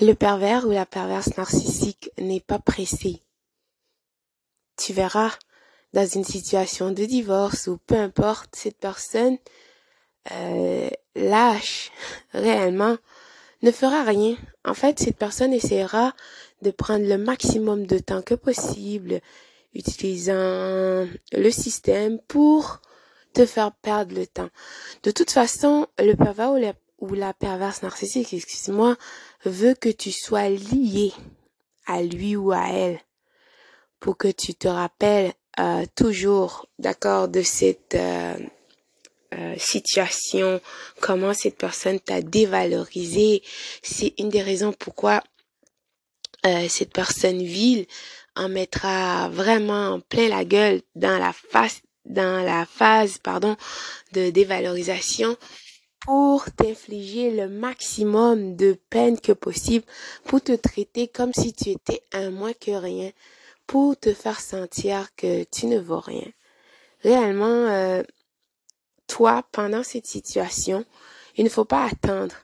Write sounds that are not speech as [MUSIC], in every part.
Le pervers ou la perverse narcissique n'est pas pressé. Tu verras, dans une situation de divorce ou peu importe, cette personne euh, lâche [LAUGHS] réellement ne fera rien. En fait, cette personne essaiera de prendre le maximum de temps que possible, utilisant le système pour te faire perdre le temps. De toute façon, le pervers ou la, ou la perverse narcissique, excuse-moi, veut que tu sois lié à lui ou à elle pour que tu te rappelles euh, toujours, d'accord, de cette euh, euh, situation, comment cette personne t'a dévalorisé. C'est une des raisons pourquoi cette personne vile en mettra vraiment plein la gueule dans la face dans la phase pardon de dévalorisation pour t'infliger le maximum de peine que possible, pour te traiter comme si tu étais un moins que rien, pour te faire sentir que tu ne vaux rien. Réellement, euh, toi, pendant cette situation, il ne faut pas attendre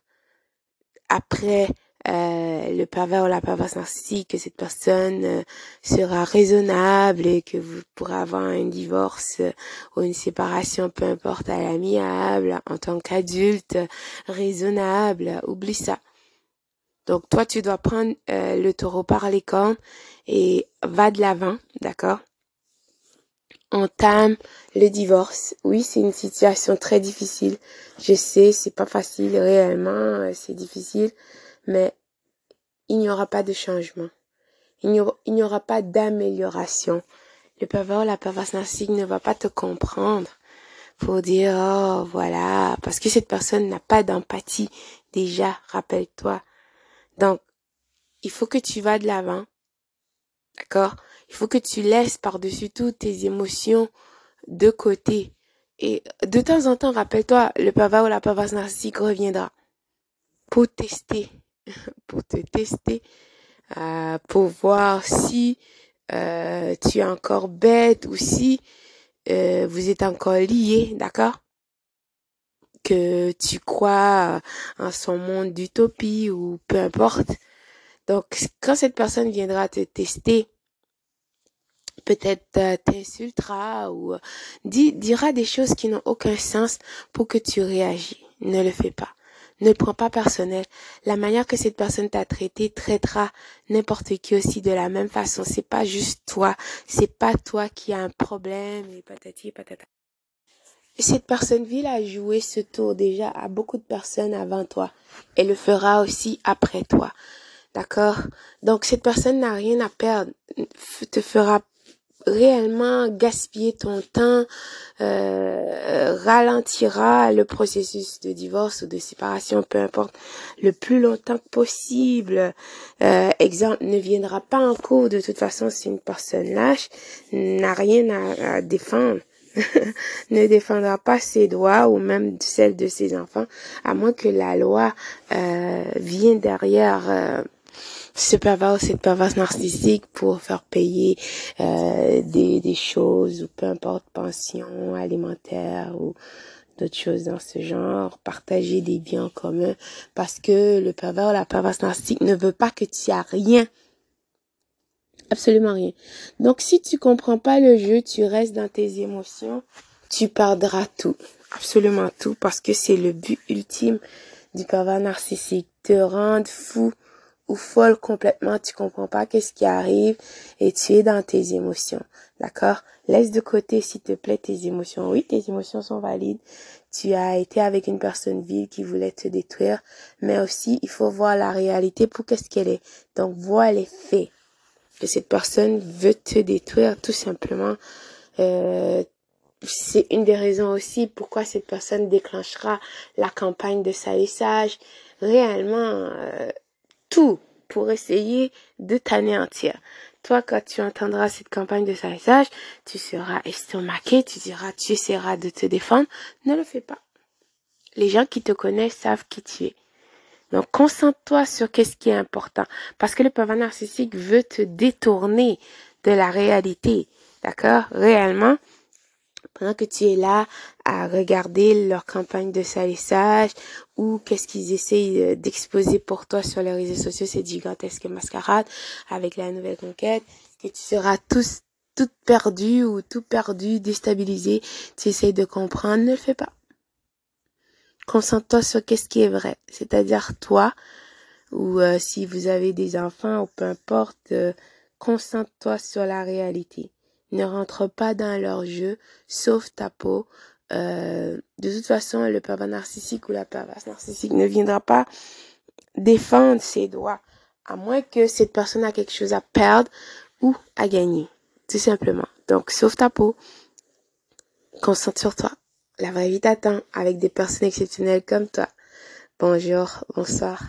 après euh, le pervers ou la perverse narcissique, que cette personne euh, sera raisonnable et que vous pourrez avoir un divorce euh, ou une séparation, peu importe, à l'amiable, en tant qu'adulte, raisonnable, oublie ça. Donc toi, tu dois prendre le taureau par les cornes et va de l'avant, d'accord? Entame le divorce. Oui, c'est une situation très difficile. Je sais, c'est pas facile réellement, c'est difficile mais il n'y aura pas de changement. Il n'y aura, pas d'amélioration. Le pervers, la perverse narcissique ne va pas te comprendre pour dire, oh, voilà, parce que cette personne n'a pas d'empathie. Déjà, rappelle-toi. Donc, il faut que tu vas de l'avant. D'accord? Il faut que tu laisses par-dessus tout tes émotions de côté. Et de temps en temps, rappelle-toi, le pervers ou la perverse narcissique reviendra pour tester [LAUGHS] pour te tester, euh, pour voir si euh, tu es encore bête ou si euh, vous êtes encore lié, d'accord? Que tu crois en son monde d'utopie ou peu importe. Donc, quand cette personne viendra te tester, peut-être t'insultera ou dira des choses qui n'ont aucun sens pour que tu réagis. Ne le fais pas. Ne prends pas personnel. La manière que cette personne t'a traité traitera n'importe qui aussi de la même façon. C'est pas juste toi. C'est pas toi qui as un problème et patata. Cette personne ville a joué ce tour déjà à beaucoup de personnes avant toi. Elle le fera aussi après toi. D'accord? Donc cette personne n'a rien à perdre. Te fera réellement gaspiller ton temps, euh, ralentira le processus de divorce ou de séparation, peu importe, le plus longtemps possible. Euh, exemple, ne viendra pas en cours, de toute façon, si une personne lâche, n'a rien à, défendre. [LAUGHS] ne défendra pas ses droits ou même celle de ses enfants, à moins que la loi euh, vienne derrière euh, ce pervers cette perverse narcissique pour faire payer euh, des, des choses ou peu importe pension alimentaire ou d'autres choses dans ce genre, partager des biens communs parce que le pervers ou la perverse narcissique ne veut pas que tu aies rien. Absolument rien. Donc si tu comprends pas le jeu, tu restes dans tes émotions, tu perdras tout. Absolument tout parce que c'est le but ultime du pervers narcissique, te rendre fou ou folle complètement, tu comprends pas qu'est-ce qui arrive et tu es dans tes émotions. D'accord? Laisse de côté, s'il te plaît, tes émotions. Oui, tes émotions sont valides. Tu as été avec une personne vile qui voulait te détruire, mais aussi, il faut voir la réalité pour qu'est-ce qu'elle est. Donc, vois les faits. Que cette personne veut te détruire, tout simplement. Euh, c'est une des raisons aussi pourquoi cette personne déclenchera la campagne de salissage. Réellement, euh, tout pour essayer de t'anéantir. Toi, quand tu entendras cette campagne de salissage, tu seras estomaqué, tu diras, tu essaieras de te défendre. Ne le fais pas. Les gens qui te connaissent savent qui tu es. Donc, concentre-toi sur qu'est-ce qui est important. Parce que le pervers narcissique veut te détourner de la réalité. D'accord? Réellement, pendant que tu es là à regarder leur campagne de salissage ou qu'est-ce qu'ils essayent euh, d'exposer pour toi sur les réseaux sociaux, cette gigantesque mascarade avec la nouvelle conquête, que tu seras tous toute perdue ou tout perdu, déstabilisé, tu essayes de comprendre, ne le fais pas. Concentre-toi sur qu'est-ce qui est vrai, c'est-à-dire toi, ou euh, si vous avez des enfants ou peu importe, euh, concentre-toi sur la réalité. Ne rentre pas dans leur jeu, sauf ta peau. Euh, de toute façon, le pervers narcissique ou la perverse narcissique ne viendra pas défendre ses droits, à moins que cette personne a quelque chose à perdre ou à gagner, tout simplement. Donc, sauf ta peau, concentre sur toi. La vraie vie t'attend avec des personnes exceptionnelles comme toi. Bonjour, bonsoir.